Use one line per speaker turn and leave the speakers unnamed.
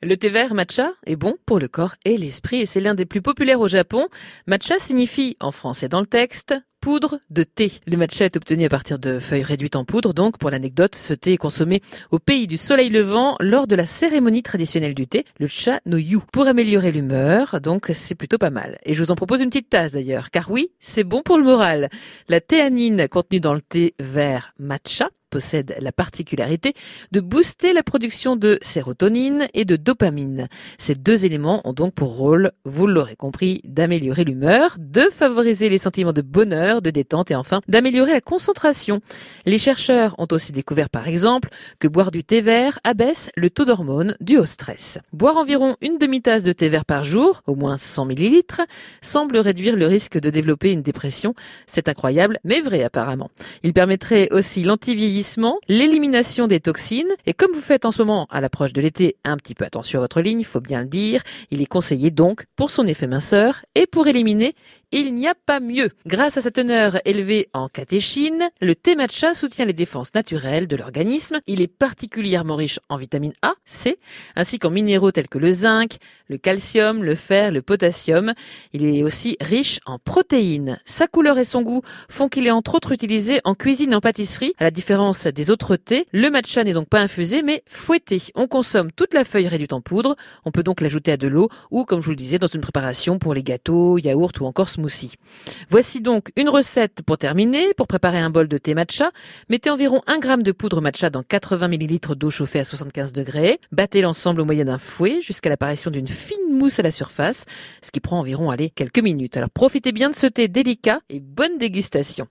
Le thé vert matcha est bon pour le corps et l'esprit et c'est l'un des plus populaires au Japon. Matcha signifie, en français dans le texte, poudre de thé. Le matcha est obtenu à partir de feuilles réduites en poudre, donc pour l'anecdote, ce thé est consommé au pays du soleil levant lors de la cérémonie traditionnelle du thé, le cha no yu, pour améliorer l'humeur, donc c'est plutôt pas mal. Et je vous en propose une petite tasse d'ailleurs, car oui, c'est bon pour le moral. La théanine contenue dans le thé vert matcha possède la particularité de booster la production de sérotonine et de dopamine. Ces deux éléments ont donc pour rôle, vous l'aurez compris, d'améliorer l'humeur, de favoriser les sentiments de bonheur, de détente et enfin d'améliorer la concentration. Les chercheurs ont aussi découvert par exemple que boire du thé vert abaisse le taux d'hormones dû au stress. Boire environ une demi-tasse de thé vert par jour, au moins 100 millilitres, semble réduire le risque de développer une dépression. C'est incroyable, mais vrai apparemment. Il permettrait aussi l'antivieillissement l'élimination des toxines. Et comme vous faites en ce moment à l'approche de l'été un petit peu attention à votre ligne, il faut bien le dire, il est conseillé donc pour son effet minceur et pour éliminer il n'y a pas mieux. Grâce à sa teneur élevée en catéchine, le thé matcha soutient les défenses naturelles de l'organisme. Il est particulièrement riche en vitamine A, C, ainsi qu'en minéraux tels que le zinc, le calcium, le fer, le potassium. Il est aussi riche en protéines. Sa couleur et son goût font qu'il est entre autres utilisé en cuisine et en pâtisserie. À la différence des autres thés, le matcha n'est donc pas infusé mais fouetté. On consomme toute la feuille réduite en poudre. On peut donc l'ajouter à de l'eau ou, comme je vous le disais, dans une préparation pour les gâteaux, yaourts ou encore Voici donc une recette pour terminer. Pour préparer un bol de thé matcha, mettez environ 1 g de poudre matcha dans 80 ml d'eau chauffée à 75 degrés. Battez l'ensemble au moyen d'un fouet jusqu'à l'apparition d'une fine mousse à la surface, ce qui prend environ quelques minutes. Alors profitez bien de ce thé délicat et bonne dégustation.